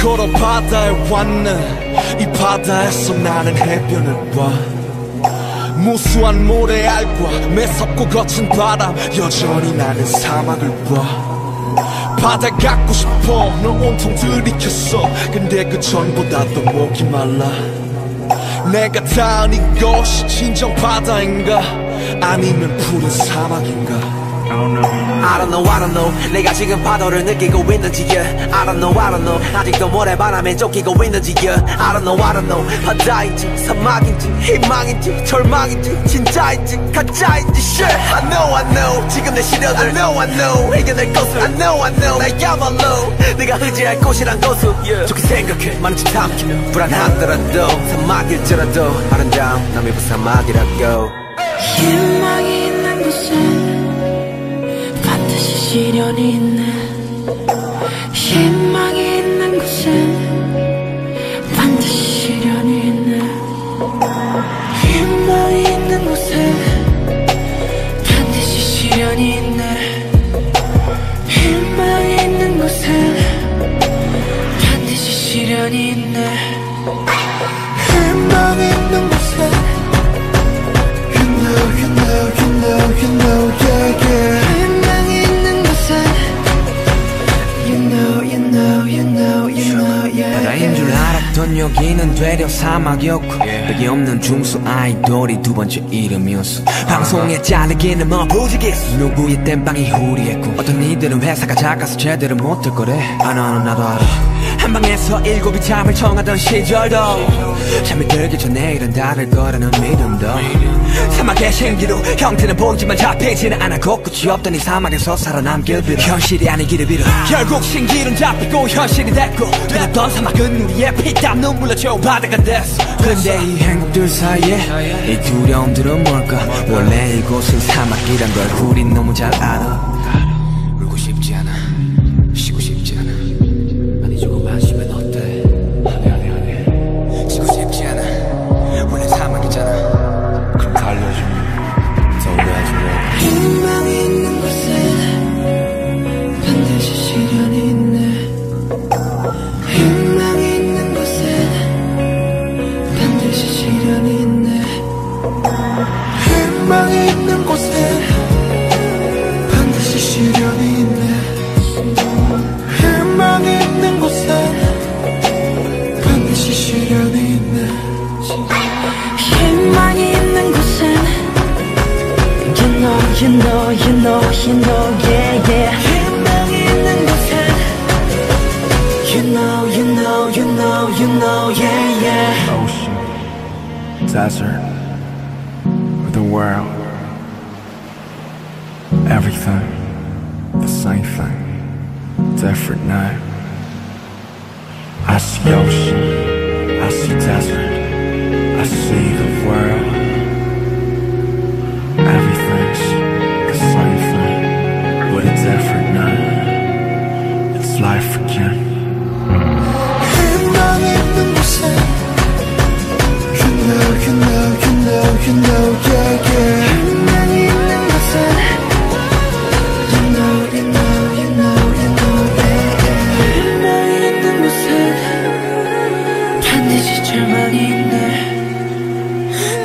걸어 바다에 왔네. 이 바다에서 나는 해변을 봐. 무수한 모래알과 매섭고 거친 바람 여전히 나는 사막을 봐. 바다 갖고 싶어 널 온통 들이켰어. 근데 그 전보다 더 목이 말라. 내가 닿은 이것이 진정 바다인가? 아니면 푸른 사막인가 I don't know, I don't know. 내가 지금 파도를 느끼고 있는지 yeah. I don't know, I don't know. 아직도 모래바람에 쫓기고 있는지 yeah. I don't know, I don't know. 바다인지 사막인지 희망인지 절망인지 진짜인지 가짜인지 shit. I know, I know. 지금 내 시련을 I know, I know. 이겨낼 것을 I know, I know. 나야말로 내가 의지할 곳이란 것을 yeah. 좋게 생각해. 많은 짓 함께 불안하더라도. 사막일지라도 아름다운 남의 부사막이라고 희망이 시 시련이 있네 희망이 있는 곳에 반드시 시련이 있네 희망이 있는 곳에 반드시 시련이 있네 희망이 있는 곳에 반드시 시련이 있네 여기는 되려 사막이었고 벽이 없는 중수 아이돌이 두 번째 이름이었어. 방송에 잘리기는 뭐 부지기수 누구의 땜빵이 후리했고 어떤 이들은 회사가 작아서 제대로 못할 거래. 하나는 나도 알아 한 방에서 일곱이 잠을 청하던 시절도 잠이 들기 전에 일은 다를 거라는 믿음도 사막의 신기루 형태는 보이지만 잡히지는 않아 곳곳이 없던 이 사막에서 살아남길 빌어 현실이 아니기를 빌어 결국 신기루는 잡히고 현실이 됐고 두렵던 사막은 우리의 피땀 눈물로 채워 바다가 됐어. 근데 이 행복들 사이에 이 두려움들은 뭘까? 원래 이곳은 사막이란 걸 우린 너무 잘 알아 곳에 반드시 시련이 있네 희망이 있는 곳에 반드시 시련이 있네 희망이 있는 곳엔 You know, you know, you know, you know, yeah, yeah 희망이 있는 곳엔 You know, you know, you know, you know, yeah, yeah ocean, desert, the world. Everything, the same thing, different name. I see ocean, I see desert, I see the world.